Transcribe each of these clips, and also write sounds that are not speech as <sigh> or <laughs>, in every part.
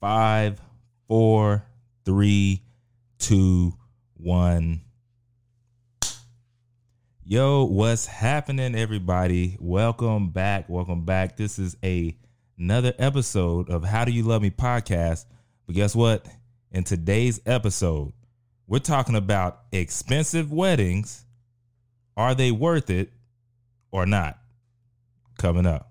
Five, four, three, two, one. Yo, what's happening, everybody? Welcome back. Welcome back. This is a another episode of How Do You Love Me podcast. But guess what? In today's episode, we're talking about expensive weddings. Are they worth it or not? Coming up.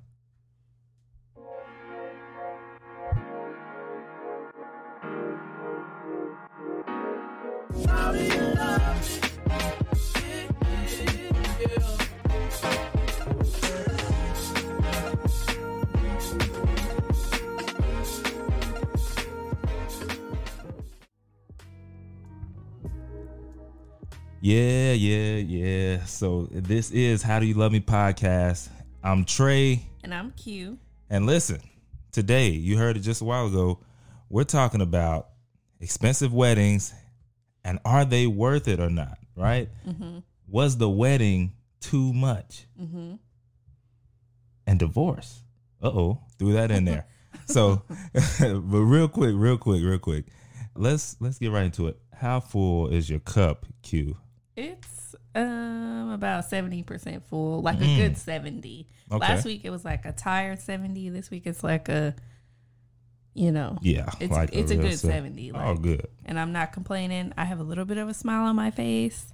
Yeah, yeah, yeah. So this is How Do You Love Me podcast. I'm Trey. And I'm Q. And listen, today, you heard it just a while ago, we're talking about expensive weddings and are they worth it or not, right? Mm-hmm. Was the wedding too much? Mm-hmm. And divorce. Uh oh, threw that in there. <laughs> so, <laughs> but real quick, real quick, real quick. Let's let's get right into it. How full is your cup, Q? It's um about seventy percent full, like mm. a good seventy. Okay. Last week it was like a tired seventy. This week it's like a, you know, yeah, it's like it's a, a good seventy. Like, oh, good. And I'm not complaining. I have a little bit of a smile on my face.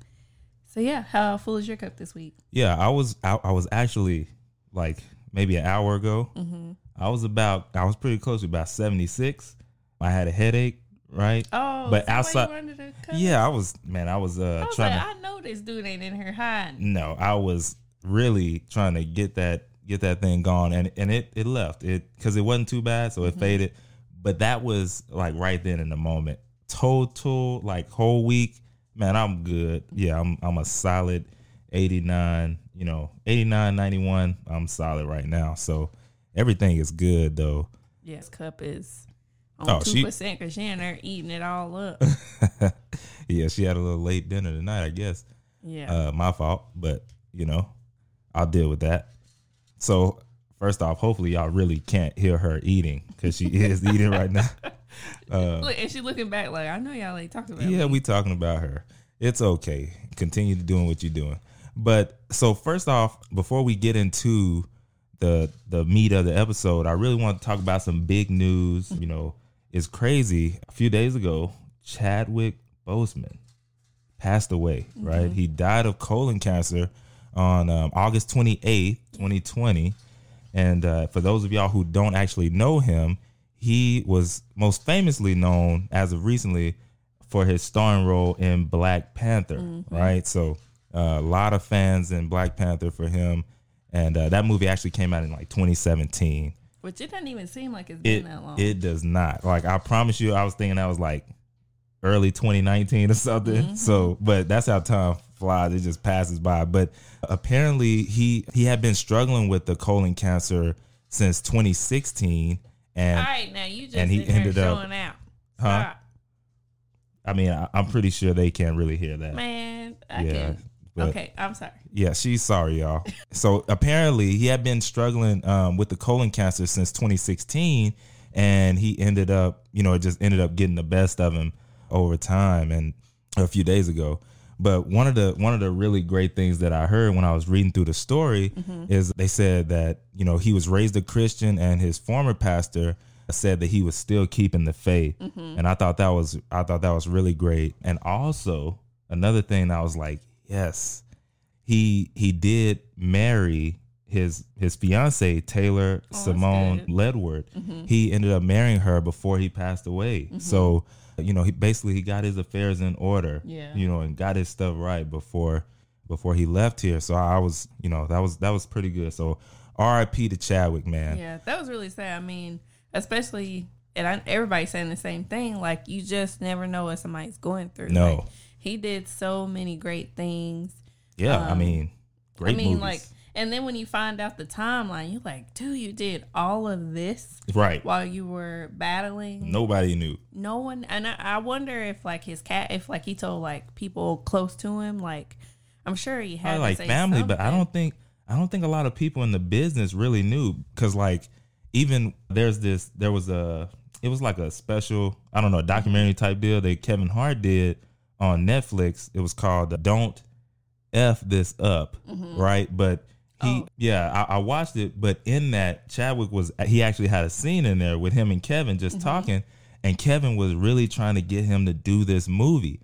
So yeah, how full is your cup this week? Yeah, I was I, I was actually like maybe an hour ago. Mm-hmm. I was about I was pretty close to about seventy six. I had a headache right? Oh, but outside, yeah, I was man, I was uh I was trying. Like, to, I know this dude ain't in here hiding. No, I was really trying to get that get that thing gone, and and it it left it because it wasn't too bad, so it mm-hmm. faded. But that was like right then in the moment. Total like whole week, man, I'm good. Yeah, I'm I'm a solid 89. You know, 89, 91. I'm solid right now. So everything is good though. Yes, cup is on two oh, percent because she in there eating it all up. <laughs> yeah, she had a little late dinner tonight, I guess. Yeah, uh, my fault, but you know, I'll deal with that. So first off, hopefully y'all really can't hear her eating because she is <laughs> eating right now. Uh, Look, and she looking back like I know y'all ain't talking about. Yeah, me. we talking about her. It's okay. Continue to doing what you're doing. But so first off, before we get into the the meat of the episode, I really want to talk about some big news. You know, is crazy. A few days ago, Chadwick Boseman passed away, mm-hmm. right? He died of colon cancer on um, August 28th, 2020. And uh, for those of y'all who don't actually know him, he was most famously known as of recently for his starring role in Black Panther, mm-hmm. right? So uh, a lot of fans in Black Panther for him. And uh, that movie actually came out in like 2017. Which it doesn't even seem like it's been it, that long. It does not. Like I promise you, I was thinking that was like early 2019 or something. Mm-hmm. So, but that's how time flies. It just passes by. But apparently, he he had been struggling with the colon cancer since 2016, and all right, now you just and he ended up out. Huh? I mean, I, am pretty sure they can't really hear that. Man, I yeah. But okay, I'm sorry. Yeah, she's sorry, y'all. <laughs> so apparently, he had been struggling um, with the colon cancer since 2016, and he ended up, you know, it just ended up getting the best of him over time. And a few days ago, but one of the one of the really great things that I heard when I was reading through the story mm-hmm. is they said that you know he was raised a Christian, and his former pastor said that he was still keeping the faith, mm-hmm. and I thought that was I thought that was really great. And also another thing I was like, Yes. He he did marry his his fiance Taylor oh, Simone Ledward. Mm-hmm. He ended up marrying her before he passed away. Mm-hmm. So you know, he basically he got his affairs in order. Yeah. You know, and got his stuff right before before he left here. So I was, you know, that was that was pretty good. So R.I.P. to Chadwick, man. Yeah, that was really sad. I mean, especially and I, everybody's saying the same thing. Like you just never know what somebody's going through. No. Like, he did so many great things. Yeah, um, I mean, great. I mean, movies. like, and then when you find out the timeline, you're like, dude, you did all of this right while you were battling. Nobody knew. No one, and I, I wonder if like his cat, if like he told like people close to him, like I'm sure he had like family, something. but I don't think I don't think a lot of people in the business really knew because like even there's this there was a it was like a special, I don't know, a documentary type deal that Kevin Hart did on Netflix. It was called uh, "Don't F This Up," mm-hmm. right? But he, Oh. yeah, I, I watched it. But in that, Chadwick was he actually had a scene in there with him and Kevin just mm-hmm. talking, and Kevin was really trying to get him to do this movie,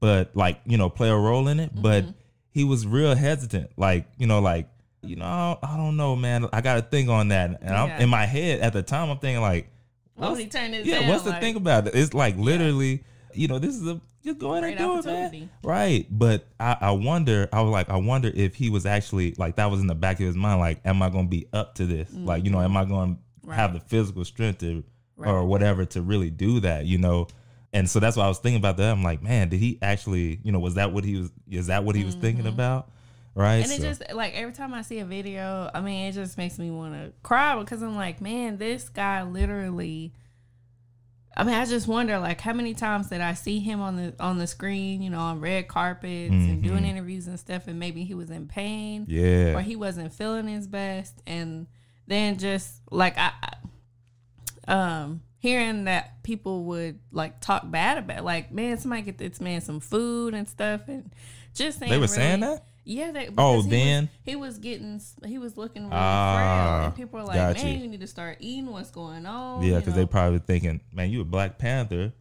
but like you know, play a role in it. But mm-hmm. he was real hesitant, like you know, like you know, I don't know, man. I got to think on that. And Yeah. I'm in my head at the time, I'm thinking like, would he turn this yeah, what's the like, thing about it? It's like literally, you know, this is a just go ahead and do it, man. Right. But I, I wonder, I was like, I wonder if he was actually like that was in the back of his mind, like, am I gonna be up to this? Like, you know, am I gonna have the physical strength to or whatever to really do that, you know? And so that's why I was thinking about that. I'm like, man, did he actually, you know, was that what he was is that what he was thinking about? Right. Mm-hmm. And it just like every time I see a video, I mean, it just makes me want to cry because I'm like, man, this guy literally. I mean, I just wonder like how many times did I see him on the on the screen, you know, on red carpets and doing interviews and stuff, and maybe he was in pain Mm-hmm. yeah. or he wasn't feeling his best, and then just like I, um, hearing that people would like talk bad about, like, man, somebody get this man some food and stuff, and just saying They were really- saying that? Yeah. They, Oh, he then? was, he was getting, he was looking really Ah, frail, and people were like, "Man, you. you. need to start eating. What's going on?" Yeah, because they probably thinking, man, you a Black Panther.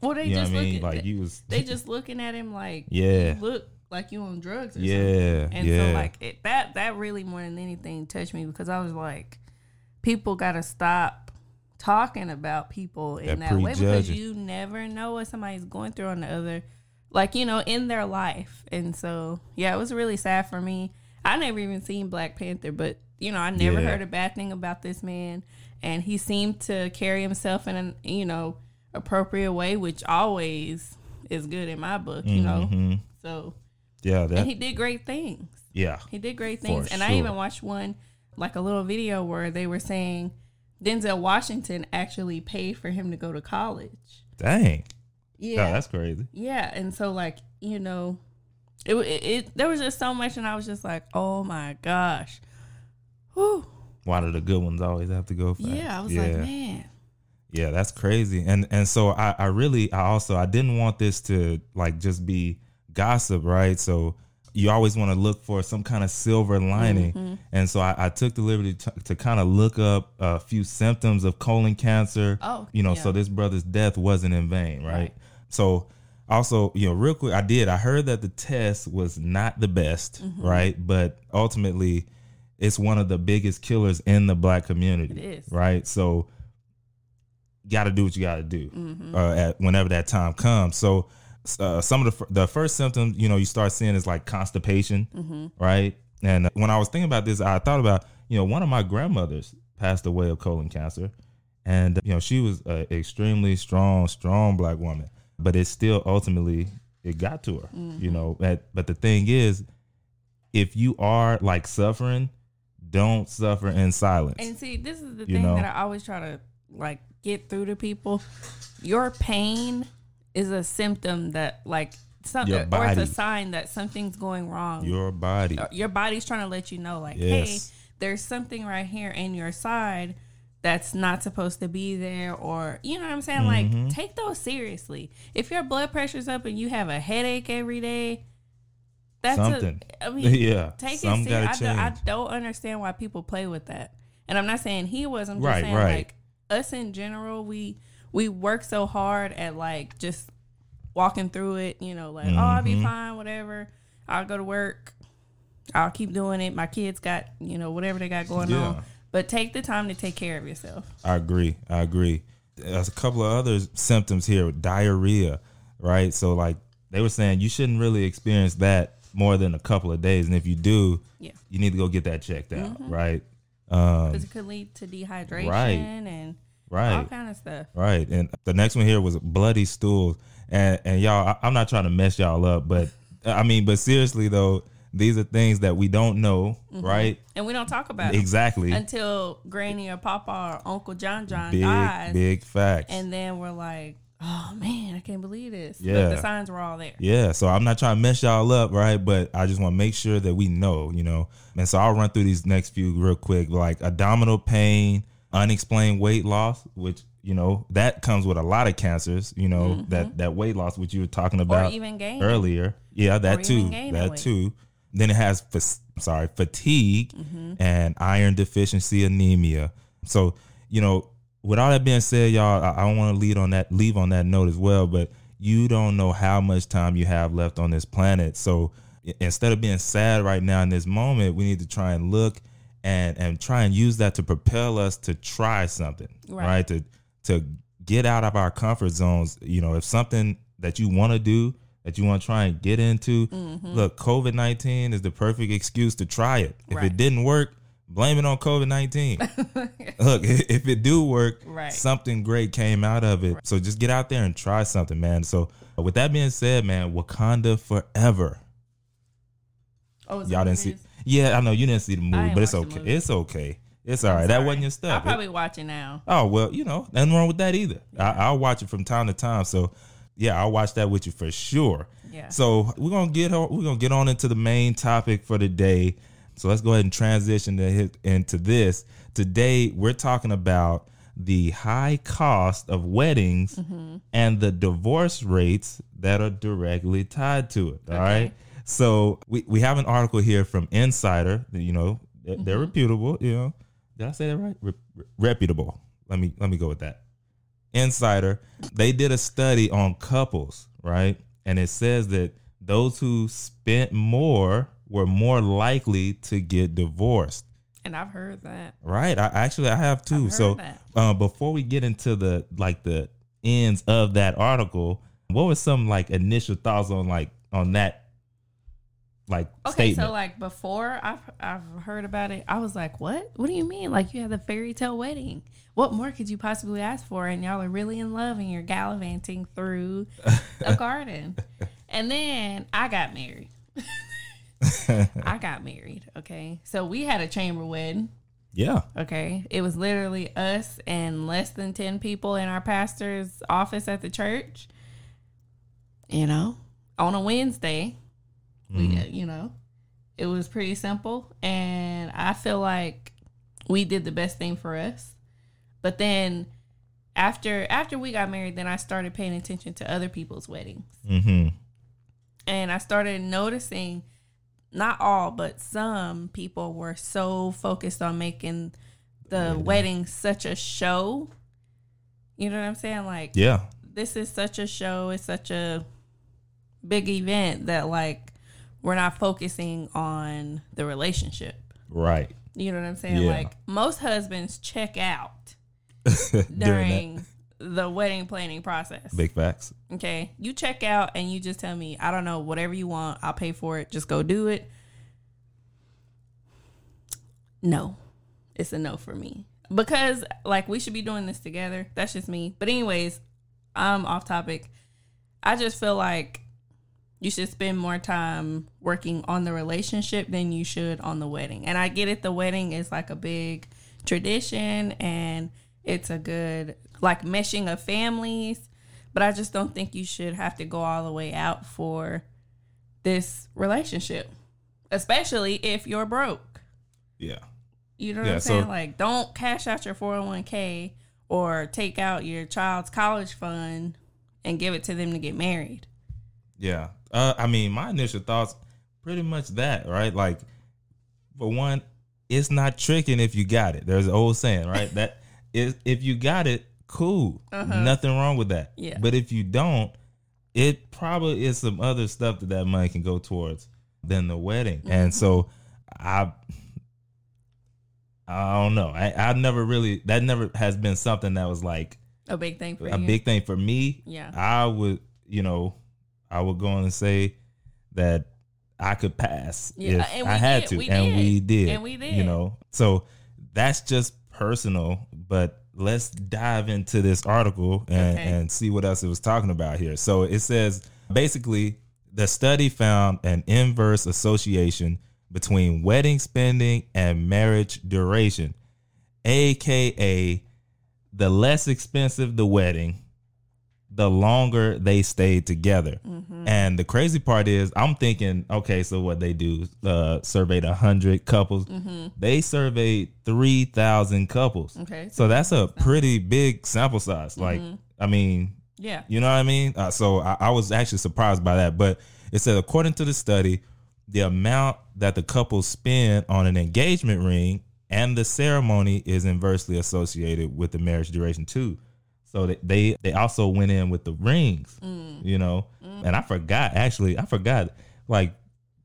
well, they You just what mean? looking, Like you was <laughs> they just looking at him like, Yeah. you look like you on drugs." Or Yeah, something. and yeah. so like it, that, that really more than anything touched me because I was like, people got to stop talking about people in That that, way because you never know what somebody's going through on the other like you know in their life and so yeah it was really sad for me i never even seen black panther but you know i never Yeah. heard a bad thing about this man and he seemed to carry himself in an you know appropriate way which always is good in my book you know Mhm. so Yeah, and he did great things yeah. he did great things. and I even watched one, like a little video where they were saying Denzel Washington actually paid for him to go to college. Dang. Yeah. Yeah, that's crazy. yeah. And so, like, you know, it, it, it, there was just so much, and I was just like, oh my gosh. Whew. Why do the good ones always have to go fast? Yeah. I was like, man. Yeah, that's crazy. And and so I, I really I also I didn't want this to like just be gossip, right? So you always want to look for some kind of silver lining. Mm-hmm. And so I, I took the liberty to, to kind of look up a few symptoms of colon cancer. Oh, you know, yeah. so this brother's death wasn't in vain, right? Right. So also, you know, real quick, I did. I heard that the test was not the best, Mm-hmm. right? But ultimately, it's one of the biggest killers in the black community. It is. right? So, got to do what you got to do Mm-hmm. uh, at whenever that time comes. So, uh, some of the fir- the first symptoms you know you start seeing is like constipation, Mm-hmm. right? And when I was thinking about this, I thought about you know one of my grandmothers passed away of colon cancer, and you know she was an extremely strong, strong black woman, but it still ultimately it got to her, Mm-hmm. you know. But but the thing is, if you are like suffering, don't suffer in silence. And see, this is the You thing know? that I always try to like get through to people. Your pain is a symptom that like something or it's a sign that something's going wrong. Your body. Your body's trying to let you know like Yes. hey there's something right here in your side that's not supposed to be there or you know what i'm saying Mm-hmm. like take those seriously if your blood pressure's up and you have a headache every day that's Something. a, i mean <laughs> Yeah, take it serious. I, don't, I don't understand why people play with that and i'm not saying he was i'm just Right, saying right. like us in general we we work so hard at like just walking through it you know like oh i'll Mm-hmm. be fine whatever i'll go to work I'll keep doing it. My kids got, you know, whatever they got going Yeah. on. But take the time to take care of yourself. I agree. I agree. There's a couple of other symptoms here. Diarrhea, right? So like they were saying, you shouldn't really experience that more than a couple of days, and if you do, Yeah. you need to go get that checked out, Mm-hmm. right? Um, Because it could lead to dehydration Right. and all kind of stuff. Right. And the next one here was bloody stools. And and y'all, I, I'm not trying to mess y'all up, but I mean, but seriously though, these are things that we don't know, Mm-hmm. right? And we don't talk about it Exactly. until Granny or Papa or Uncle John John Big, dies. big facts. And then we're like, oh man, I can't believe this. Yeah. But the signs were all there. Yeah, so I'm not trying to mess y'all up, right? But I just want to make sure that we know, you know. And so I'll run through these next few real quick, like abdominal pain, unexplained weight loss, which you know that comes with a lot of cancers. You know that that weight loss, which you were talking about Mm-hmm. even earlier. Yeah, that Or too. That weight. too. Then it has fas- sorry fatigue Mm-hmm. and iron deficiency anemia. So you know, with all that being said, y'all, I, I don't want to lead on that leave on that note as well. But you don't know how much time you have left on this planet. So instead of being sad right now in this moment, we need to try and look and and try and use that to propel us to try something, Right. right? To to get out of our comfort zones. You know, if something that you want to do that you want to try and get into, Mm-hmm. look, COVID nineteen is the perfect excuse to try it. If Right. it didn't work, blame it on COVID nineteen. <laughs> look, <laughs> if it do work, Right. something great came out of it. So just get out there and try something, man. So with that being said, man, Wakanda forever. Oh, Y'all didn't see. Yeah, I know you didn't see the movie, but it's okay. It's okay. It's all right. That wasn't your stuff. I'll stuff. It- probably watch it now. Oh well, you know, nothing wrong with that either. I, I'll watch it from time to time. So yeah, I'll watch that with you for sure. Yeah. So we're gonna get on, we're gonna get on into the main topic for the day. So let's go ahead and transition to hit into this. Today we're talking about the high cost of weddings Mm-hmm. and the divorce rates that are directly tied to it. All right. Okay. So we, we have an article here from Insider. that, You know, they're, they're reputable. You know, did I say that right? Re- reputable. Let me let me go with that. Insider. They did a study on couples, right? And it says that those who spent more were more likely to get divorced. And I've heard that. Right. I actually I have too. so uh, before we get into the like the ends of that article, what was some like initial thoughts on like on that like Okay, statement? so like before I've I've heard about it, I was like, "What? What do you mean? Like you had the fairy tale wedding? What more could you possibly ask for? And y'all are really in love, and you're gallivanting through a <laughs> garden." And then I got married. <laughs> I got married. Okay, so we had a chamber wedding. yeah. Okay, it was literally us and less than ten people in our pastor's office at the church. You know, on a Wednesday we you know it was pretty simple. And i feel like we did the best thing for us. But then after after we got married then i started paying attention to other people's weddings. Mm-hmm. and i started noticing not all but some people were so focused on making the wedding such a show. You know what i'm saying? Like Yeah. this is such a show. It's such a big event that like we're not focusing on the relationship. Right. you know what i'm saying? Yeah. like most husbands check out <laughs> During during the wedding planning process. Big facts. okay? You check out and you just tell me i don't know whatever you want i'll pay for it just go do it. No. It's a no for me. Because like we should be doing this together. That's just me. But anyways i'm off topic. I just feel like you should spend more time working on the relationship than you should on the wedding and i get it the wedding is like a big tradition and it's a good like meshing of families but i just don't think you should have to go all the way out for this relationship especially if you're broke Yeah. you know what Yeah, I'm so- saying? like, don't cash out your 401k or take out your child's college fund and give it to them to get married. Yeah. Uh, I mean, my initial thoughts, pretty much that, right? Like, for one, it's not tricking if you got it. There's an old saying, right? that <laughs> is, if you got it, cool, nothing wrong with that. Yeah. But if you don't, it probably is some other stuff that that money can go towards than the wedding. And so, I. I don't know. I, I never really that never has been something that was like A big thing for a you. big thing for me. Yeah. I would, you know, I would go on and say that I could pass Yeah, if and we I had did. to, We and did. we did, And we did. You know, so that's just personal. But let's dive into this article and, Okay. and see what else it was talking about here. So it says basically the study found an inverse association between wedding spending and marriage duration, aka the less expensive the wedding, the longer they stayed together. And the crazy part is, I'm thinking, okay, so what they do? Uh, surveyed hundred couples. They surveyed three thousand couples. Okay. So that's a pretty big sample size. Like, I mean, Yeah. you know what I mean? Uh, so I, I was actually surprised by that. But it said, according to the study, the amount that the couple spend on an engagement ring and the ceremony is inversely associated with the marriage duration too. So they they, they also went in with the rings, you know. And I forgot actually, I forgot like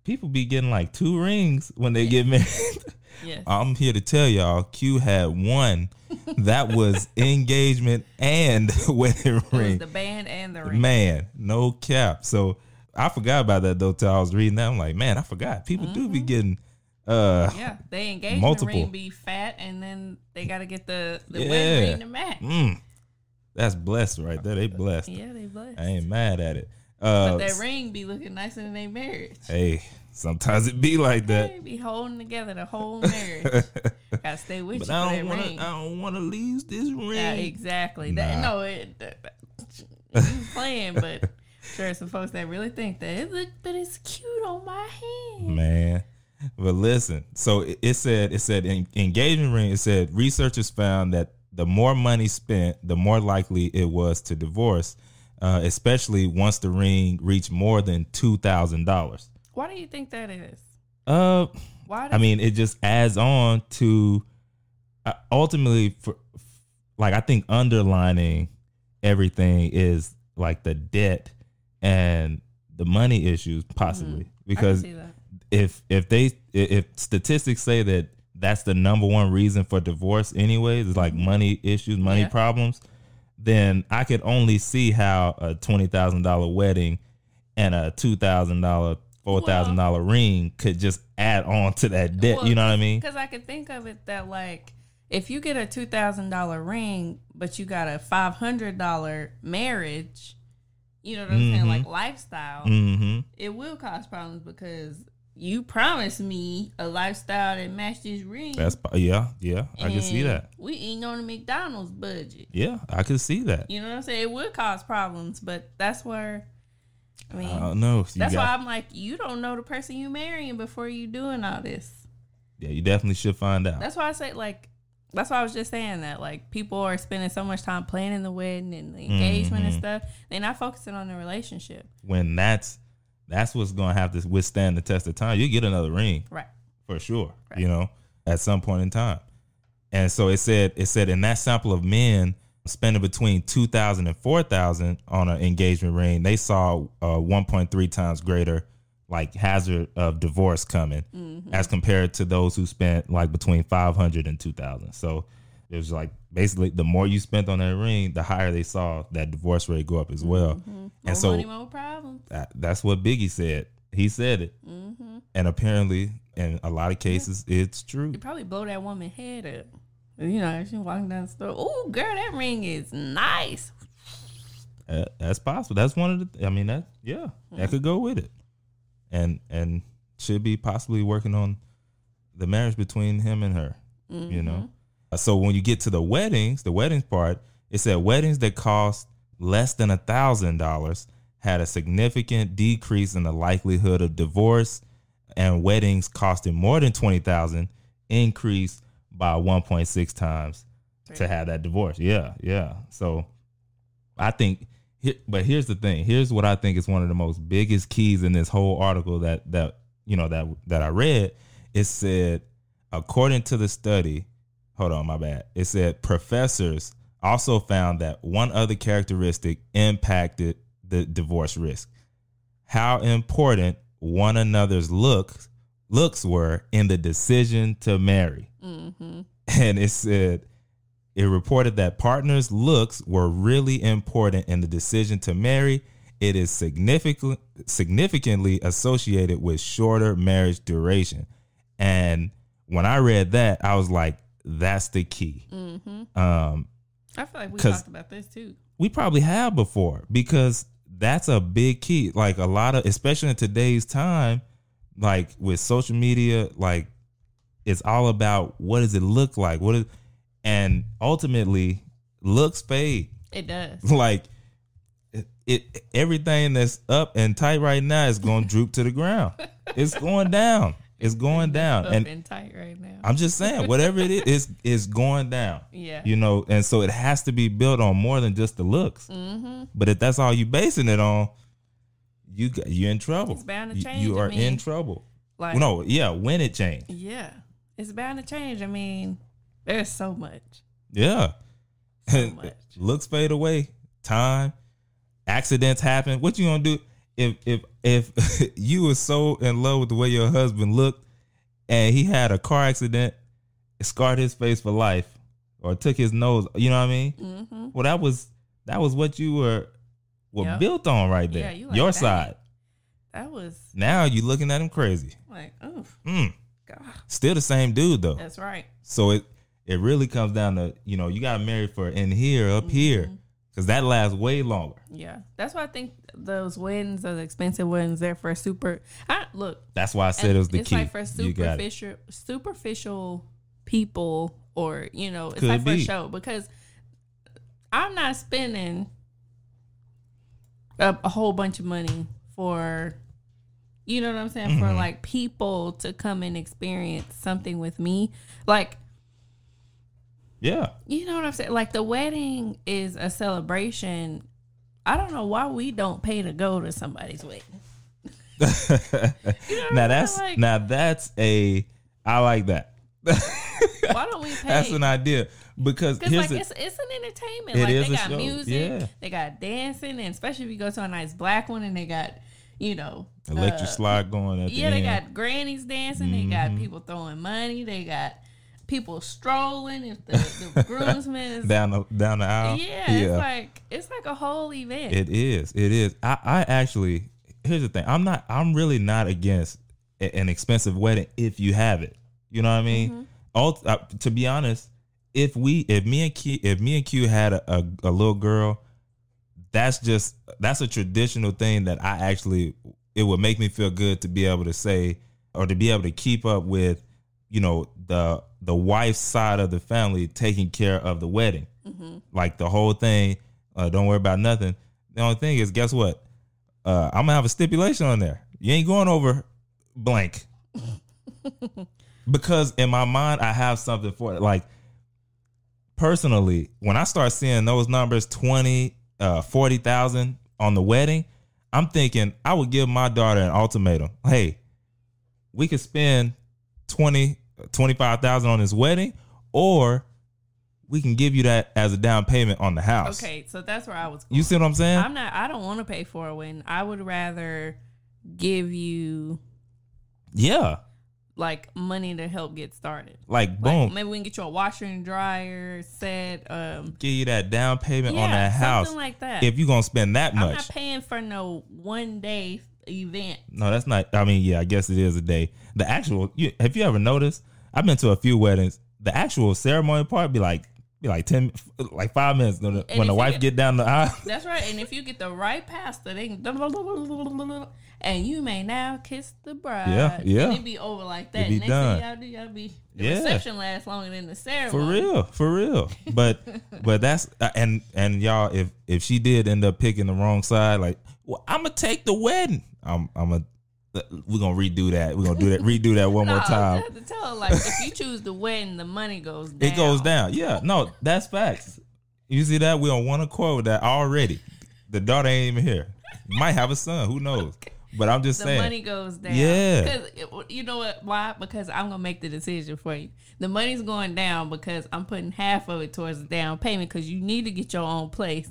people be getting like two rings when they get married. <laughs> <laughs> Yes. I'm here to tell y'all, Q had one that was <laughs> engagement and wedding ring. the band and the ring. Man, no cap. So I forgot about that though till I was reading that. I'm like, man, I forgot. People do be getting uh Yeah, they engagement Multiple. ring be fat, and then they got to get the the Yeah. wedding ring to match. mm, that's blessed right there. They blessed. Yeah, they blessed. I ain't mad at it. Uh but that ring be looking nicer than their marriage. hey, sometimes it be like that. They be holding together the whole marriage. <laughs> Gotta stay with But you I don't wanna. I don't wanna lose this ring. Yeah, exactly. That no, it. that- you <laughs> playing, but sure, some folks that really think that it look, but it's cute on my hand. man. But listen, so it, it said it said engagement ring. It said researchers found that the more money spent, the more likely it was to divorce, uh, especially once the ring reached more than two thousand dollars. Why do you think that is? Uh, Why? I mean, it just adds on to uh, ultimately for like I think underlining everything is like the debt and the money issues possibly because see that. if if they if statistics say that that's the number one reason for divorce anyways is like money issues money Yeah. problems then i could only see how a $20000 wedding and a $2000 $4000 ring could just add on to that debt Well, you know what i mean Because I could think of it that like if you get a two thousand dollar ring, but you got a five hundred dollar marriage, you know what I'm saying, Mhm. like lifestyle, mm-hmm it will cause problems because you promised me a lifestyle that matched this ring. that's yeah yeah i can see that We ain't on a McDonald's budget. yeah i can see that You know what I'm saying? It would cause problems, but that's where I mean i don't know that's got- why I'm like, you don't know the person you marrying before you doing all this. yeah you definitely should find out That's why I say like that's why I was just saying that like people are spending so much time planning the wedding and the engagement and Mhm. stuff. They're not focusing on the relationship. when that's that's what's gonna have to withstand the test of time you get another ring Right. for sure. Right. You know, at some point in time. And so it said it said in that sample of men spending between two thousand and four thousand on an engagement ring, they saw uh, one point three times greater like hazard of divorce coming Mm-hmm. as compared to those who spent like between 500 and 2000 so it was like basically the more you spent on that ring the higher they saw that divorce rate go up as well Mm-hmm. And so money, more problems. that, that's what biggie said he said it Mm-hmm. and apparently in a lot of cases it's true You probably blow that woman head up. You know, she walking down the store. Oh, girl, that ring is nice. Uh, that's possible that's one of the i mean that yeah that could go with it and and should be possibly working on the marriage between him and her you know Uh, Uh, so when you get to the weddings the weddings part it said weddings that cost less than a thousand dollars had a significant decrease in the likelihood of divorce and weddings costing more than 20000 increased by 1.6 times to have that divorce. Yeah yeah. So i think but here's the thing. Here's what i think is one of the most biggest keys in this whole article that that you know that that i read. It said according to the study hold on my bad it said professors also found that one other characteristic impacted the divorce risk how important one another's looks looks were in the decision to marry Mm-hmm. and it said it reported that partners' looks were really important in the decision to marry. It is significant, significantly associated with shorter marriage duration. And when I read that, I was like, "That's the key." Mm-hmm. Um, I feel like we talked about this too. we probably have before because that's a big key. Like a lot of, especially in today's time, like with social media, like it's all about what does it look like? What is, and ultimately, looks fade. It does. <laughs> Like it, it everything that's up and tight right now is going to droop to the ground. It's going down. It's going down. Up And and tight right now. I'm just saying, <laughs> whatever it is, is is going down. Yeah. You know, and so it has to be built on more than just the looks. mm-hmm. But if that's all you're basing it on, you you're in trouble. It's bound to You- change, You I are mean. in trouble. Like no, yeah, when it changed. Yeah. It's bound to change. I mean, there's so much. Yeah. So <laughs> much. Looks fade away. Time. Accidents happen. What you gonna do if if if <laughs> you were so in love with the way your husband looked and he had a car accident, it scarred his face for life, or took his nose, you know what I mean? Mm-hmm. Well that was that was what you were were Yep. built on right there. Yeah, you like your that. side. That was Now you're looking at him crazy. like, oh Mm. God. Still the same dude though. That's right. So it it really comes down to you know you got married for in here up here Mm-hmm. Because that lasts way longer. Yeah. That's why I think those weddings, those expensive weddings, they're for super I look, That's why I said it was the it's key. like for superficial superficial people or you know, it's Could like for show because I'm not spending a, a whole bunch of money for you know what I'm saying for Mhm. like people to come and experience something with me like Yeah, you know what I'm saying like the wedding is a celebration I don't know why we don't pay to go to somebody's wedding know <laughs> now that's? Like- now that's a I like that. <laughs> why don't we <laughs> pay that's an idea because here's like the, it's it's an entertainment. It like is they a got show, music, yeah. they got dancing, and especially if you go to a nice black one and they got, you know, electric uh, slide going at Yeah, the they end. got grannies dancing. They got Mhm. people throwing money. They got people strolling. If the, the <laughs> groomsman is down the down the aisle. yeah, it's like it's like a whole event. It is. It is. I, I actually here's the thing. I'm not. I'm really not against a- an expensive wedding if you have it. You know what I mean? Mm-hmm. All uh, to be honest, if we if me and Q if me and Q had a, a, a little girl, that's just that's a traditional thing that I actually it would make me feel good to be able to say or to be able to keep up with, you know, the the wife's side of the family taking care of the wedding hmm like the whole thing. Uh, don't worry about nothing. The only thing is, guess what? Uh, I'm gonna have a stipulation on there. You ain't going over blank <laughs> because in my mind I have something for it. Like personally, when I start seeing those numbers 20, uh, 40,000 on the wedding, I'm thinking I would give my daughter an ultimatum. Hey, we could spend 20, 25,000 on his wedding or we can give you that as a down payment on the house. Okay, so that's where I was. Going. You see what I'm saying? I'm not. I don't want to pay for a wedding. I would rather give you yeah. like money to help get started. Like Like, boom. maybe we can get you a washer and dryer set. Um, give you that down payment yeah, on that house something like that. if you're gonna spend that much, I'm not paying for no one day event. No, that's not. I mean, yeah, I guess it is a day. The actual. You, have you ever noticed? I've been to a few weddings. The actual ceremony part be like be like ten, like five minutes when the, when the wife get- get down the aisle. <laughs> That's right. And if you get the right pastor, they can <laughs> and you may now kiss the bride. Yeah, yeah. And it be over like that. It be Next done. thing y'all do, y'all be the Yeah. reception lasts longer than the ceremony. For real, for real. But <laughs> but that's uh, and and y'all, if if she did end up picking the wrong side, like, well, I'm gonna take the wedding. I'm I'm gonna we're gonna redo that. We're gonna do that. Redo that one <laughs> No, more time. Have to tell her, like if you choose the wedding, the money goes down. It goes down. Yeah, no, that's facts. You see that we on one accord with that already. The daughter ain't even here. Might have a son. Who knows? <laughs> But I'm just The saying. money goes down. Yeah. Because you know what? Why? Because I'm gonna make the decision for you. The money's going down because I'm putting half of it towards the down payment because you need to get your own place,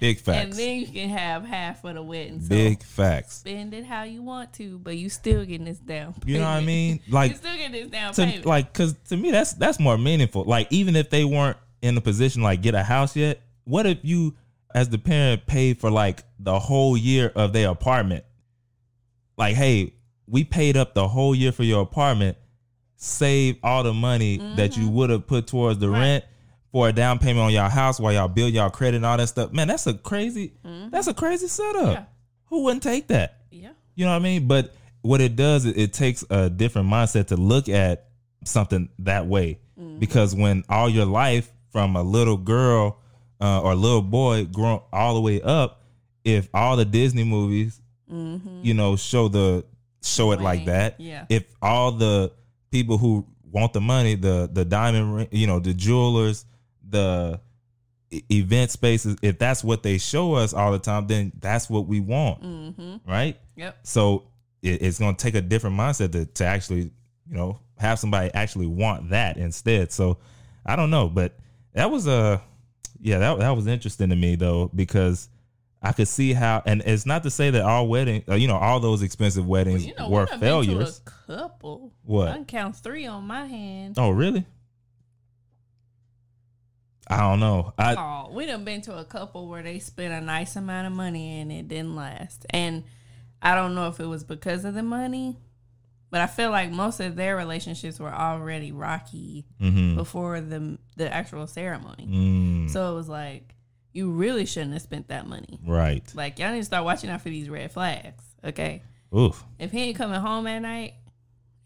Big facts. and then you can have half of the wedding. So Big facts. spend it how you want to, but you still getting this down. Payment. You know what I mean? <laughs> Like you still getting this down to payment. like because to me that's that's more meaningful. Like even if they weren't in a position like get a house yet, what if you as the parent paid for like the whole year of their apartment? Like, hey, we paid up the whole year for your apartment, save all the money that you would have put towards the Mm-hmm. Right. rent for a down payment on y'all house while y'all build y'all credit and all that stuff. Man, that's a crazy that's a crazy setup. Mm-hmm. Yeah. Who wouldn't take that? yeah. You know what I mean? But what it does, it, it takes a different mindset to look at something that way. Because when all your life, from a little girl uh, or little boy, grown all the way up, if all the Disney movies, you know, show the show it like that. Yeah. If all the people who want the money, the the diamond, ring, you know, the jewelers, the event spaces, if that's what they show us all the time, then that's what we want, Mm-hmm. right? Yep. So it, it's going to take a different mindset to, to actually, you know, have somebody actually want that instead. So I don't know, but that was a, yeah, that that was interesting to me though because I could see how, and it's not to say that all wedding, uh, you know, all those expensive weddings You know, were we done been to failures. a couple. What? I can count three on my hand. Oh, really? I don't know. I Oh, we done been to a couple where they spent a nice amount of money and it didn't last. And I don't know if it was because of the money, but I feel like most of their relationships were already rocky mhm. before the the actual ceremony. Mm, So it was like you really shouldn't have spent that money. right. Like y'all need to start watching out for these red flags. Okay, Oof. if he ain't coming home at night,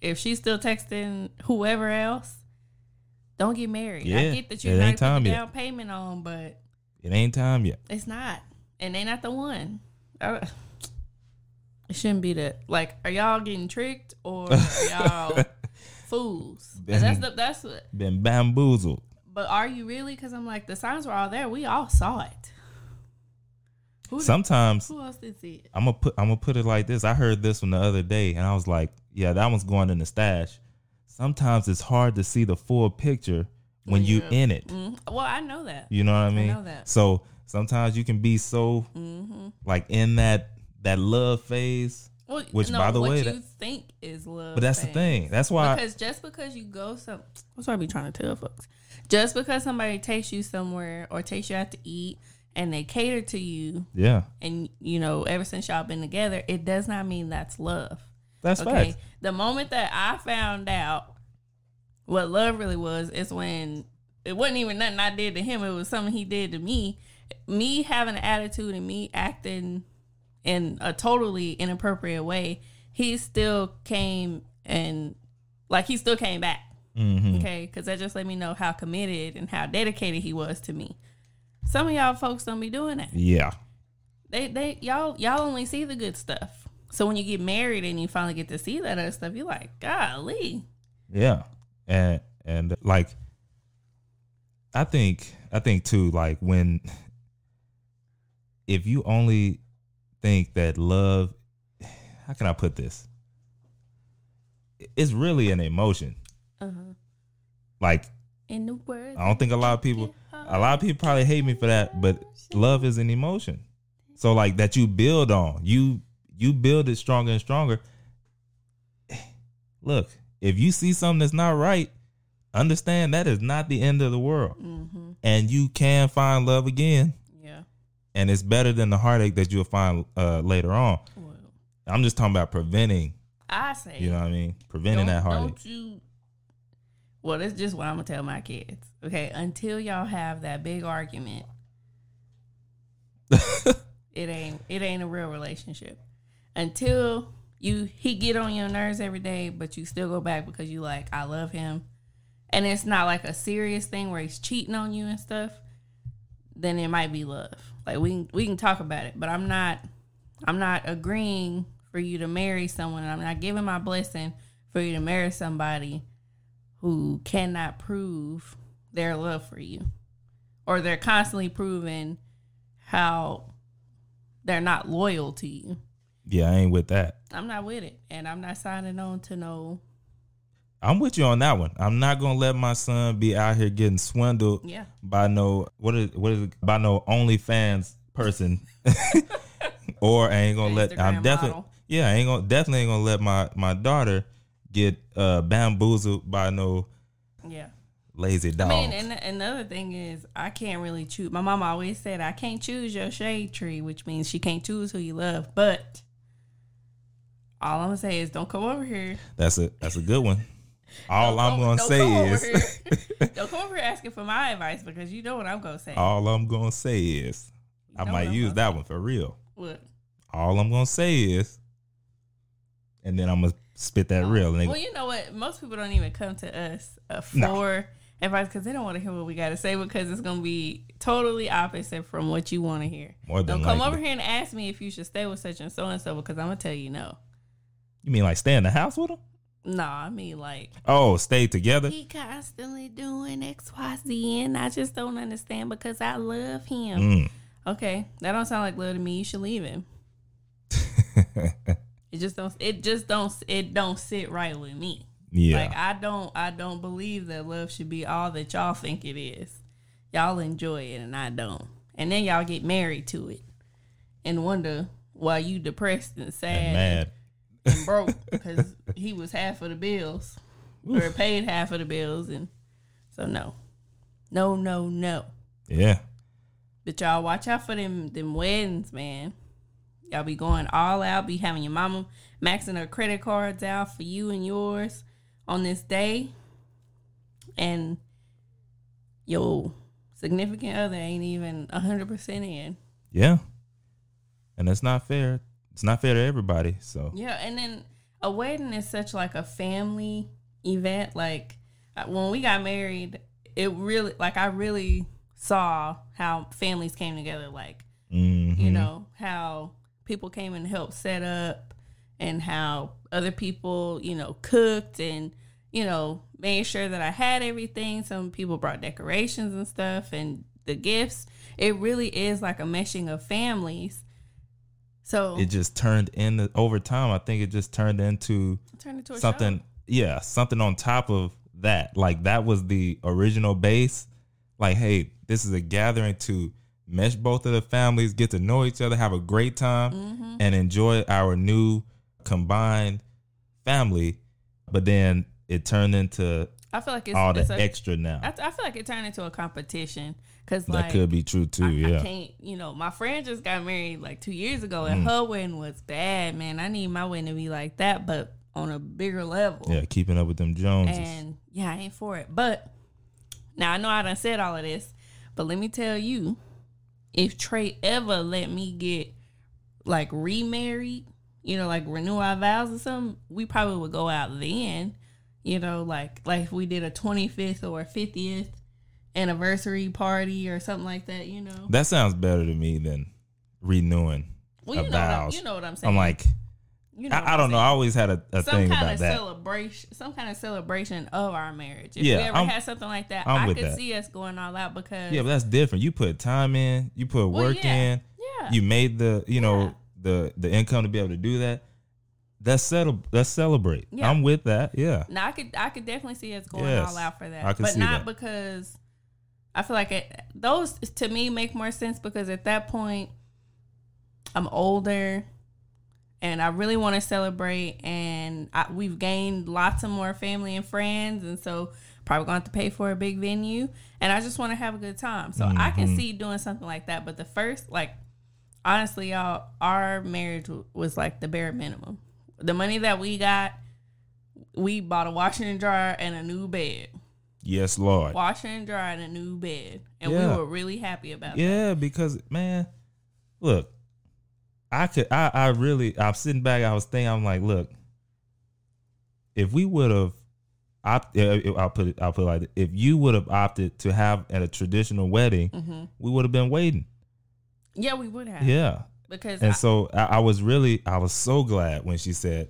if she's still texting whoever else, don't get married. I Yeah, get that you're not ain't put time yet. down payment on, but It ain't time yet. it's not, and they not the one. Uh, It shouldn't be that. Like, are y'all getting tricked or are y'all <laughs> fools? And that's the that's what. Been bamboozled. But are you really? Because I'm like, the signs were all there. We all saw it. Who, did- Sometimes who else did see it? I'm gonna put I'm gonna put it like this. I heard this one the other day, and I was like, "Yeah, that one's going in the stash." Sometimes it's hard to see the full picture when you Yeah. in it. Mm, well, I know that. You know what I mean? know that. So sometimes you can be so Mm-hmm. like in that that love phase, Well, Which, no, by the what way, you that- think is love. but that's the thing. That's why. Because just because you go some, that's what I be trying to tell folks. Just because somebody takes you somewhere or takes you out to eat and they cater to you, yeah, and you know, ever since y'all been together, it does not mean that's love. That's Okay. facts. The moment that I found out what love really was is when it wasn't even nothing I did to him. It was something he did to me. Me having an attitude and me acting in a totally inappropriate way, he still came and like he still came back. hmm Okay, because that just let me know how committed and how dedicated he was to me. Some of y'all folks don't be doing that. Yeah, They they y'all y'all only see the good stuff. So when you get married and you finally get to see that other stuff, you're like, golly. yeah, and and like, I think I think too. Like when if you only think that love, how can I put this? It's really an emotion. Uh-huh. Like In the world. I don't think a lot of people, a lot of people probably hate me for that, but love is an emotion. So like that you build on, you you build it stronger and stronger. <sighs> Look, if you see something that's not right, understand that is not the end of the world, Mm-hmm. and you can find love again, Yeah. and it's better than the heartache that you'll find uh, later on. Well, I'm just talking about preventing. I say, You know what I mean? Preventing that heartache. don't you? Well, that's just what I'm gonna tell my kids. Okay, until y'all have that big argument, <laughs> it ain't it ain't a real relationship. Until you he get on your nerves every day, but you still go back because you like I love him, and it's not like a serious thing where he's cheating on you and stuff. Then it might be love. Like we can, we can talk about it, but I'm not I'm not agreeing for you to marry someone. I'm not giving my blessing for you to marry somebody who cannot prove their love for you, or they're constantly proving how they're not loyal to you. Yeah, I ain't with that. I'm not with it, and I'm not signing on to no. I'm with you on that one. I'm not gonna let my son be out here getting swindled Yeah, by no what is what is it, by no OnlyFans person, <laughs> or I ain't gonna let. I'm definitely model. yeah, I ain't gonna definitely ain't gonna let my my daughter get uh bamboozled by no yeah. lazy dog. I mean, and another thing is, I can't really choose. My mom always said, I can't choose your shade tree, which means she can't choose who you love. But all I'm gonna say is, don't come over here. that's a that's a good one. All Don't I'm come- gonna say is <laughs> don't come over here asking for my advice because you know what I'm gonna say. all I'm gonna say is I might use that one for real. What? All I'm gonna say is, and then I'm gonna spit that real. And they Well, you know what? Most people don't even come to us uh, for advice because they don't want to hear what we got to say because it's gonna be totally opposite from what you want to hear. More than Don't come likely. over here and ask me if you should stay with such and so and so because I'm gonna tell you no. You mean like stay in the house with him? No, I mean like Oh, stay together. he constantly doing X, Y, Z, and I just don't understand because I love him. Mm. Okay, that don't sound like love to me. You should leave him. <laughs> It just don't. It just don't. It don't sit right with me. yeah. Like I don't. I don't believe that love should be all that y'all think it is. Y'all enjoy it, and I don't. And then y'all get married to it, and wonder why you depressed and sad and mad. And broke because he was half of the bills or paid half of the bills, and so no, no, no, no. Yeah. But y'all watch out for them them weddings, man. Y'all be going all out, be having your mama maxing her credit cards out for you and yours on this day. And your significant other ain't even hundred percent in. Yeah. And that's not fair. It's not fair to everybody. So Yeah, and then a wedding is such like a family event. Like uh, when we got married, it really like I really saw how families came together. Like mhm. you know how people came and helped set up and how other people you know cooked and you know made sure that i had everything some people brought decorations and stuff and the gifts it really is like a meshing of families so it just turned into over time. I think it just turned into turn into a something. show. Yeah, something on top of that. Like that was the original base. Like, hey, this is a gathering to mesh both of the families, get to know each other, have a great time, Mm-hmm. and enjoy our new combined family. But then it turned into i feel like it's, all the it's a, extra now. I, I feel like it turned into a competition because that like could be true too. I, I yeah. can't, you know, my friend just got married like two years ago, Mm. and her wedding was bad, man. I need my wedding to be like that, but on a bigger level. Yeah, keeping up with them Joneses. And yeah, I ain't for it. But now I know I done said all of this, but let me tell you, if Trey ever let me get like remarried, you know, like renew our vows or something, we probably would go out then. You know, like like if we did a twenty fifth or fiftieth anniversary party or something like that. You know, that sounds better to me than renewing well, a you know, vows. you know what I'm saying. I'm like, you know I, I don't know. I always had a, a some thing kind about of that. celebration, some kind of celebration of our marriage. If Yeah, we ever I'm- had something like that, I'm I could that. see us going all out because Yeah, but that's different. You put time in, you put Well, work yeah. in, yeah, you made the, you know, Yeah. the the income to be able to do that. Let's settle. Let's celebrate. Yeah. I'm with that. Yeah. now I could I could definitely see us going Yes, all out for that, I can but not that. because I feel like it, those to me make more sense because at that point I'm older and I really want to celebrate and I, we've gained lots of more family and friends and so probably going to have to pay for a big venue and I just want to have a good time. So I can Mhm. see doing something like that, but the first like honestly y'all our marriage w- was like the bare minimum. The money that we got we bought a washer and dryer and a new bed. Yes, Lord. Washer and dryer and a new bed. And Yeah. we were really happy about that. Yeah, because man, look, I could. I I really. I'm sitting back. I was thinking. I'm like, look, if we would have. Opt, I'll put it. I'll put it like this. If you would have opted to have at a traditional wedding, hmm we would have been waiting. Yeah, we would have. Yeah. Because And I, so I, I was really, I was so glad when she said,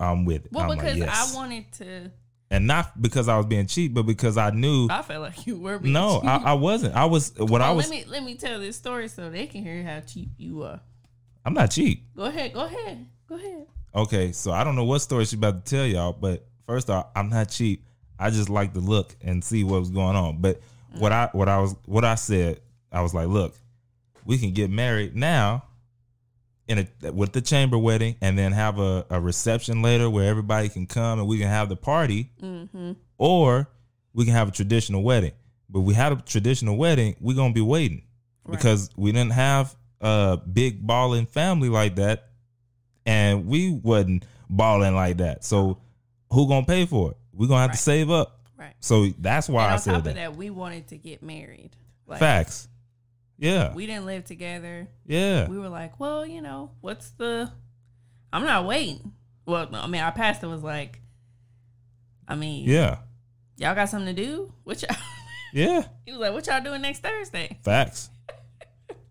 "I'm with it." well, I'm because like, yes. I wanted to and not because I was being cheap, but because I knew. I felt like you were being no, cheap. I, I wasn't. I was <laughs> what I was. let me let me tell this story so they can hear how cheap you are. I'm not cheap. Go ahead, go ahead, go ahead. Okay, so I don't know what story she's about to tell y'all, but first off, I'm not cheap. I just like to look and see what was going on. But what mm. I what I was what I said, I was like, look, we can get married now in a with the chamber wedding and then have a, a reception later where everybody can come and we can have the party, Mm-hmm. or we can have a traditional wedding. But we had a traditional wedding, we're gonna be waiting Right. because we didn't have a big balling family like that, and we wasn't balling like that. So who gonna pay for it? We're gonna have Right. to save up. Right. So that's why and I on said top that. of that, we wanted to get married. Like, Facts. Yeah. We didn't live together. yeah. We were like, well, you know, what's the? I'm not waiting. Well, I mean, our pastor was like, I mean, yeah. y'all got something to do? What y'all? <laughs> Yeah, he was like, what y'all doing next Thursday? facts.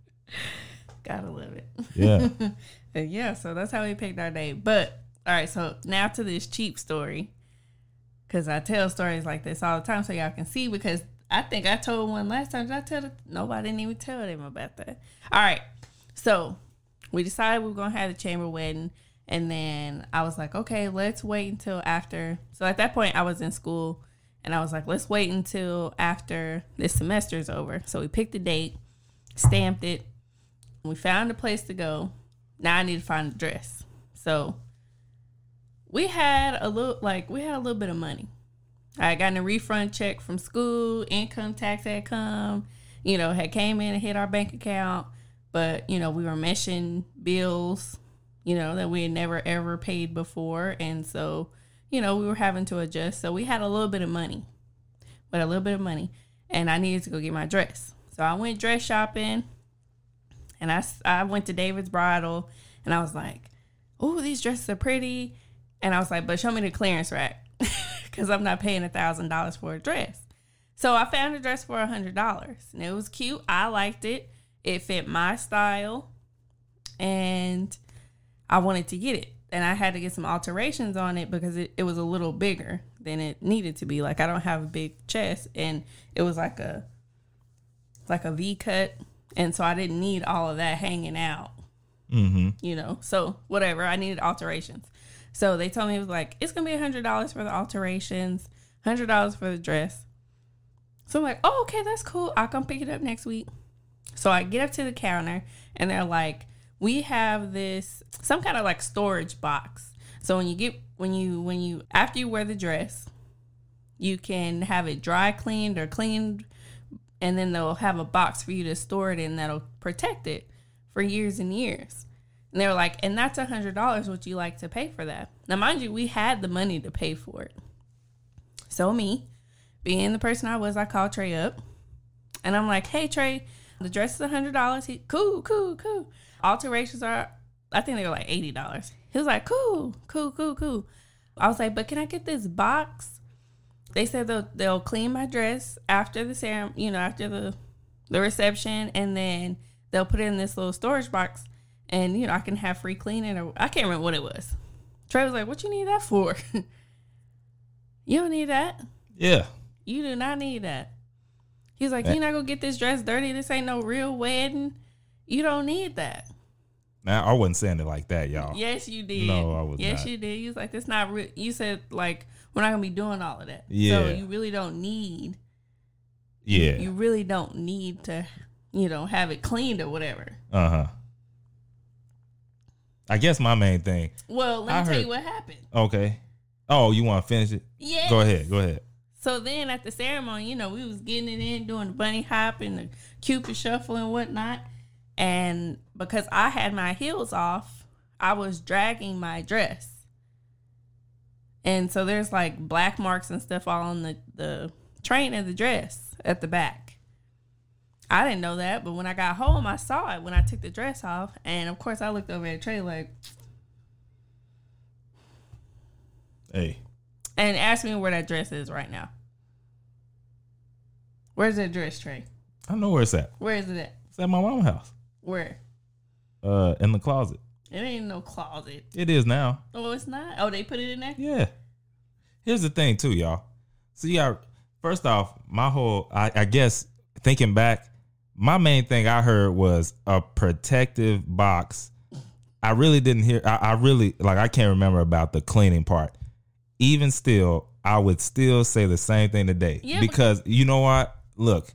<laughs> Gotta love it. Yeah. <laughs> And yeah, so that's how we picked our day. But all right, so now to this cheap story, because I tell stories like this all the time, so y'all can see. Because I think I told one last time. Did I tell? The, nobody didn't even tell them about that. All right, so we decided we were gonna have the chamber wedding, and then I was like, okay, let's wait until after. So at that point, I was in school, and I was like, let's wait until after this semester is over. So we picked a date, stamped it, we found a place to go. Now I need to find a dress. So we had a little like we had a little bit of money. I got a refund check from school, income tax had come, you know, had came in and hit our bank account, but you know, we were meshing bills, you know, that we had never ever paid before. And so, you know, we were having to adjust. So we had a little bit of money. But a little bit of money. And I needed to go get my dress. So I went dress shopping and I, I went to David's Bridal and I was like, oh, these dresses are pretty. And I was like, but show me the clearance rack because I'm not paying a $1,000 for a dress. So I found a dress for a $100 and it was cute. I liked it. It fit my style and I wanted to get it. And I had to get some alterations on it because it, it was a little bigger than it needed to be. Like I don't have a big chest and it was like a like a V cut and so I didn't need all of that hanging out. Mm-hmm. You know, so whatever. I needed alterations. So they told me it was like it's gonna be a hundred dollars for the alterations, hundred dollars for the dress. So I'm like, oh, okay, that's cool. I'll come pick it up next week. So I get up to the counter and they're like, we have this some kind of like storage box. So when you get when you when you after you wear the dress, you can have it dry cleaned or cleaned and then they'll have a box for you to store it in that'll protect it for years and years. And they were like, and that's a hundred dollars. Would you like to pay for that? Now, mind you, we had the money to pay for it. So me, being the person I was, I called Trey up, and I'm like, hey Trey, the dress is a hundred dollars. He cool, cool, cool. Alterations are, I think they were like eighty dollars. He was like, cool, cool, cool, cool. I was like, but can I get this box? They said they'll they'll clean my dress after the ceremony, you know, after the the reception, and then they'll put it in this little storage box, and you know, I can have free cleaning. Or I can't remember what it was. Trey was like, "What you need that for? <laughs> you don't need that. Yeah. You do not need that." He's like, "You're not gonna get this dress dirty. This ain't no real wedding. You don't need that." Now I wasn't saying it like that, y'all. Yes, you did. No, I was Yes, not. you did. You was like, "That's not real." You said like, "We're not gonna be doing all of that." Yeah. So you really don't need. Yeah. You really don't need to, you know, have it cleaned or whatever. Uh huh. I guess my main thing. Well, let me I tell heard- you what happened. Okay. Oh, you want to finish it? Yeah. Go ahead. Go ahead. So then at the ceremony, you know, we was getting it in, doing the bunny hop and the cupid shuffle and whatnot. And because I had my heels off, I was dragging my dress. And so there's like black marks and stuff all on the, the train of the dress at the back. I didn't know that, but when I got home, I saw it when I took the dress off. And of course, I looked over at Trey like, Hey. and asked me where that dress is right now. Where's that dress, Trey? I don't know where it's at. Where is it at? It's at my mom's house. Where? Uh, in the closet. It ain't no closet. It is now. Oh, it's not. Oh, they put it in there. Yeah. Here's the thing, too, y'all. See, So, yeah, first off, my whole, I, I guess, thinking back, my main thing I heard was a protective box. I really didn't hear, I, I really, like, I can't remember about the cleaning part. Even still, I would still say the same thing today. Yeah, because you know what? Look,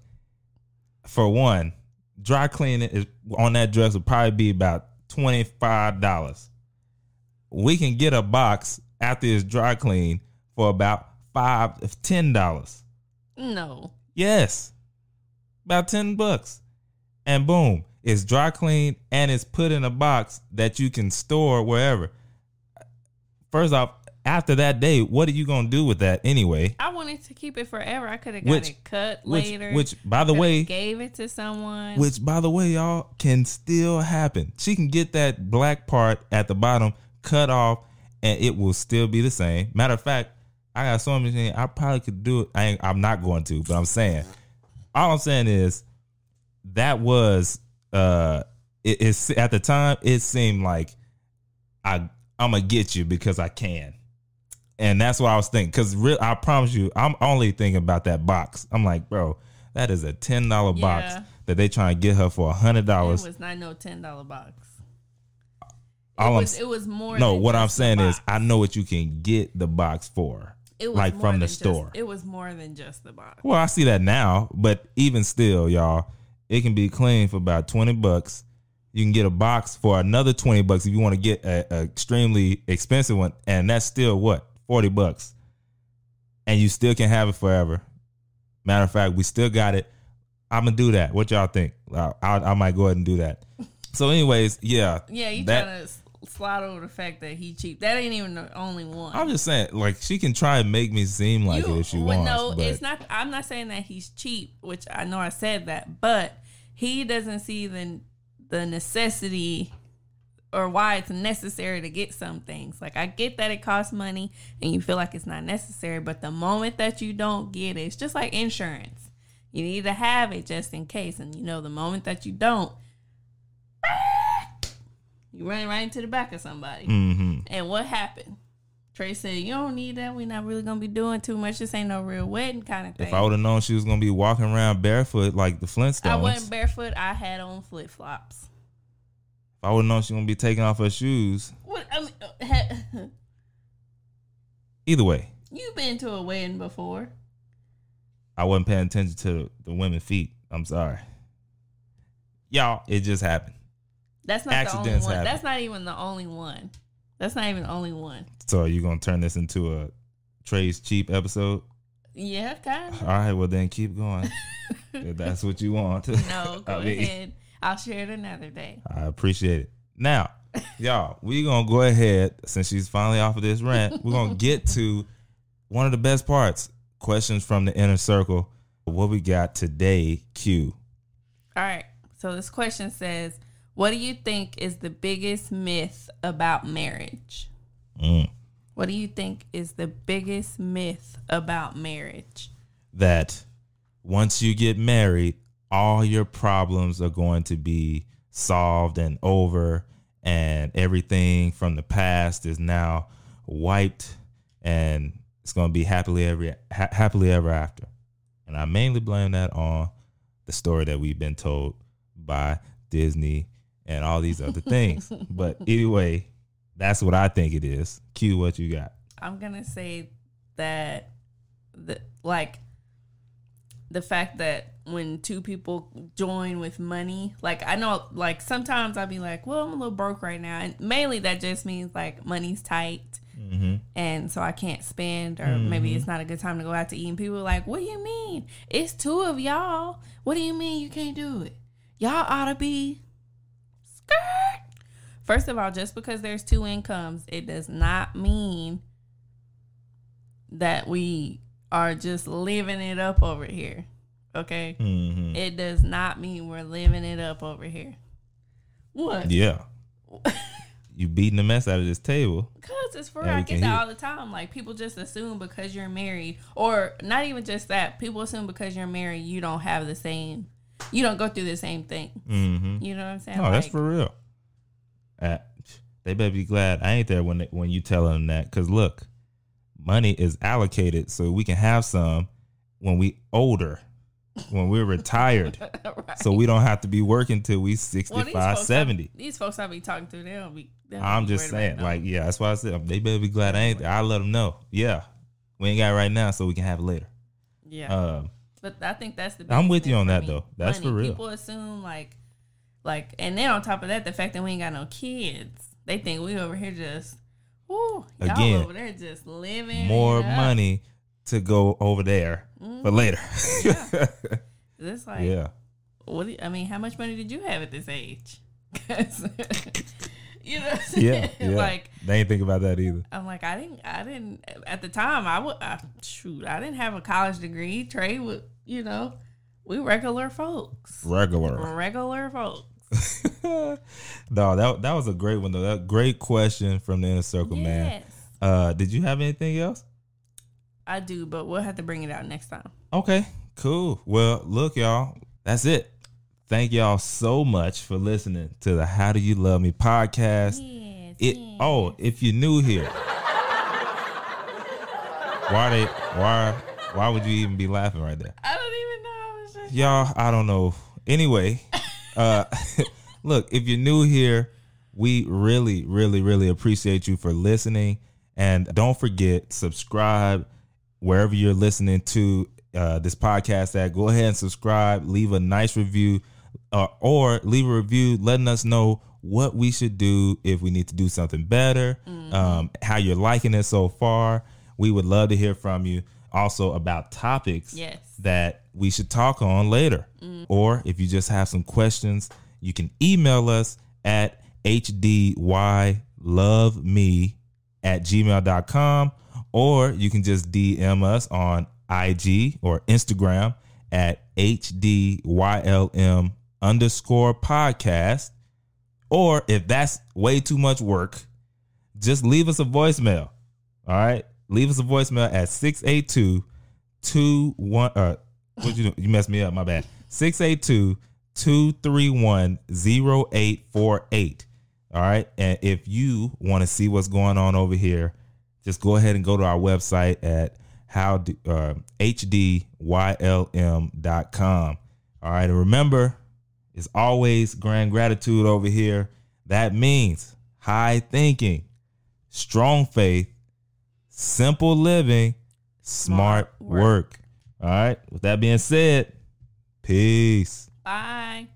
for one, dry cleaning is on that dress would probably be about twenty five dollars. We can get a box after it's dry clean for about five ten dollars. No. Yes, about ten bucks, and boom, it's dry cleaned and it's put in a box that you can store wherever. First off, after that day, what are you gonna do with that anyway? I wanted to keep it forever. I could have got Which- it cut Which, later. which by the way, gave it to someone. Which, by the way, y'all can still happen. She can get that black part at the bottom cut off, and it will still be the same. Matter of fact, I got a sewing machine. I probably could do it. I ain't, I'm not going to, but I'm saying, all I'm saying is that was uh, it, it's at the time it seemed like I I'm gonna get you because I can, and that's what I was thinking. Because real, I promise you, I'm only thinking about that box. I'm like, bro, that is a ten dollar box that they trying to get her for a hundred dollars. It was not no ten dollar box. It was, it was more. No, what I'm saying is. I know what you can get the box for. It was like from the just- store. it was more than just the box. Well, I see that now, but even still, y'all, it can be clean for about twenty bucks. You can get a box for another twenty bucks if you want to get a, a extremely expensive one, and that's still what forty bucks, and you still can have it forever. Matter of fact, we still got it. I'm gonna do that. What y'all think? I, I, I might go ahead and do that. So, anyways, yeah, Yeah, you that- trying to slide over the fact that he cheap. That ain't even the only one. I'm just saying, like she can try and make me seem like You- it if she wants. No, but it's not. I'm not saying that he's cheap, which I know I said that, but he doesn't see the the necessity or why it's necessary to get some things. Like I get that it costs money and you feel like it's not necessary, but the moment that you don't get it, it's just like insurance. You need to have it just in case, and you know the moment that you don't, you ran right into the back of somebody. hmm And what happened? Trey said, "You don't need that. We're not really gonna be doing too much. This ain't no real wedding kind of thing." If I would have known she was gonna be walking around barefoot like the Flintstones, I wasn't barefoot. I had on flip flops. If I would have known she was gonna be taking off her shoes. What? I mean, uh, ha- <laughs> Either way, you've been to a wedding before. I wasn't paying attention to the women's feet. I'm sorry. Y'all, it just happened. That's not the only one. happen. That's not even the only one. That's not even the only one. So are you gonna turn this into a Trey's cheap episode? Yeah, kind of. All right, well then keep going. <laughs> if that's what you want. No, <laughs> go I mean, ahead. I'll share it another day. I appreciate it. Now, <laughs> y'all, we gonna go ahead since she's finally off of this rant. We're gonna get to one of the best parts: questions from the inner circle. What we got today? Q. All right. So this question says, "What do you think is the biggest myth about marriage?" Mm. What do you think is the biggest myth about marriage? That once you get married, all your problems are going to be solved and over, and everything from the past is now wiped, and it's going to be happily ever ha- happily ever after. And I mainly blame that on the story that we've been told by Disney and all these other things. <laughs> but anyway, that's what I think it is. Q, what you got? I'm gonna say that the like the fact that when two people join with money, like I know, like sometimes I'll be like, well, I'm a little broke right now, and mainly that just means like money's tight. Mm-hmm. and so I can't spend, or maybe it's not a good time to go out to eat. And people are like, "What do you mean? It's two of y'all. What do you mean you can't do it? Y'all ought to be skirt." First of all, just because there's two incomes, it does not mean that we are just living it up over here. Okay, Mm-hmm. it does not mean we're living it up over here. What? Yeah. <laughs> you beating the mess out of this table. Cause it's for I get that all the time. Like people just assume because you're married, or not even just that. People assume because you're married, you don't have the same, you don't go through the same thing. Mm-hmm. You know what I'm saying? No, that's for real. Uh, they better be glad I ain't there when they, when you tell them that. Cause look, money is allocated so we can have some when we older, when we're retired, <laughs> right. so we don't have to be working till we Well, 65, these folks I- 70. these folks I be talking to, they don't be. They don't I'm be just saying, like, yeah, that's why I said they better be glad I ain't there. I let them know. Yeah, we ain't got it right now, so we can have it later. yeah. Um, but I think that's the. I'm with you on that, me. though. That's Money. for real. People assume like, like, and then on top of that, the fact that we ain't got no kids, they think we over here just, whoo, y'all Again, over there just living more money to go over there for mm-hmm. later. yeah. It's <laughs> like, yeah. what do you, I mean, how much money did you have at this age? <laughs> you know? Yeah, yeah. like they ain't think about that either. I'm like, I didn't, I didn't at the time. I would, I, shoot, I didn't have a college degree. Trey would, you know, we regular folks, Regular. regular folks. <laughs> no, that that was a great one though. That great question from the inner circle, man. Uh, did you have anything else? I do, but we'll have to bring it out next time. Okay, cool. Well, look, y'all, that's it. Thank y'all so much for listening to the How Do You Love Me podcast. Yes, It yes. oh, if you're new here, why they why why would you even be laughing right there? I don't even know. I just Y'all, I don't know. Anyway, uh <laughs> look, if you're new here, we really, really, really appreciate you for listening. And don't forget, subscribe wherever you're listening to uh, this podcast at. Go ahead and subscribe, leave a nice review, uh, or leave a review letting us know what we should do if we need to do something better, um, how you're liking it so far. We would love to hear from you. Also about topics Yes. that we should talk on later. Or if you just have some questions, you can email us at hdyloveme at gmail.com or you can just DM us on IG or Instagram at HDYLM underscore podcast. Or if that's way too much work, just leave us a voicemail. All right. Leave us a voicemail at 682 21 uh what you do? You messed me up, my bad. 682 231 0848. All right. And if you want to see what's going on over here, just go ahead and go to our website at how do, uh, hdylm.com. All right. And remember, it's always grand gratitude over here. That means high thinking, strong faith, simple living, smart, Smart work. work. All right. With that being said, peace. Bye.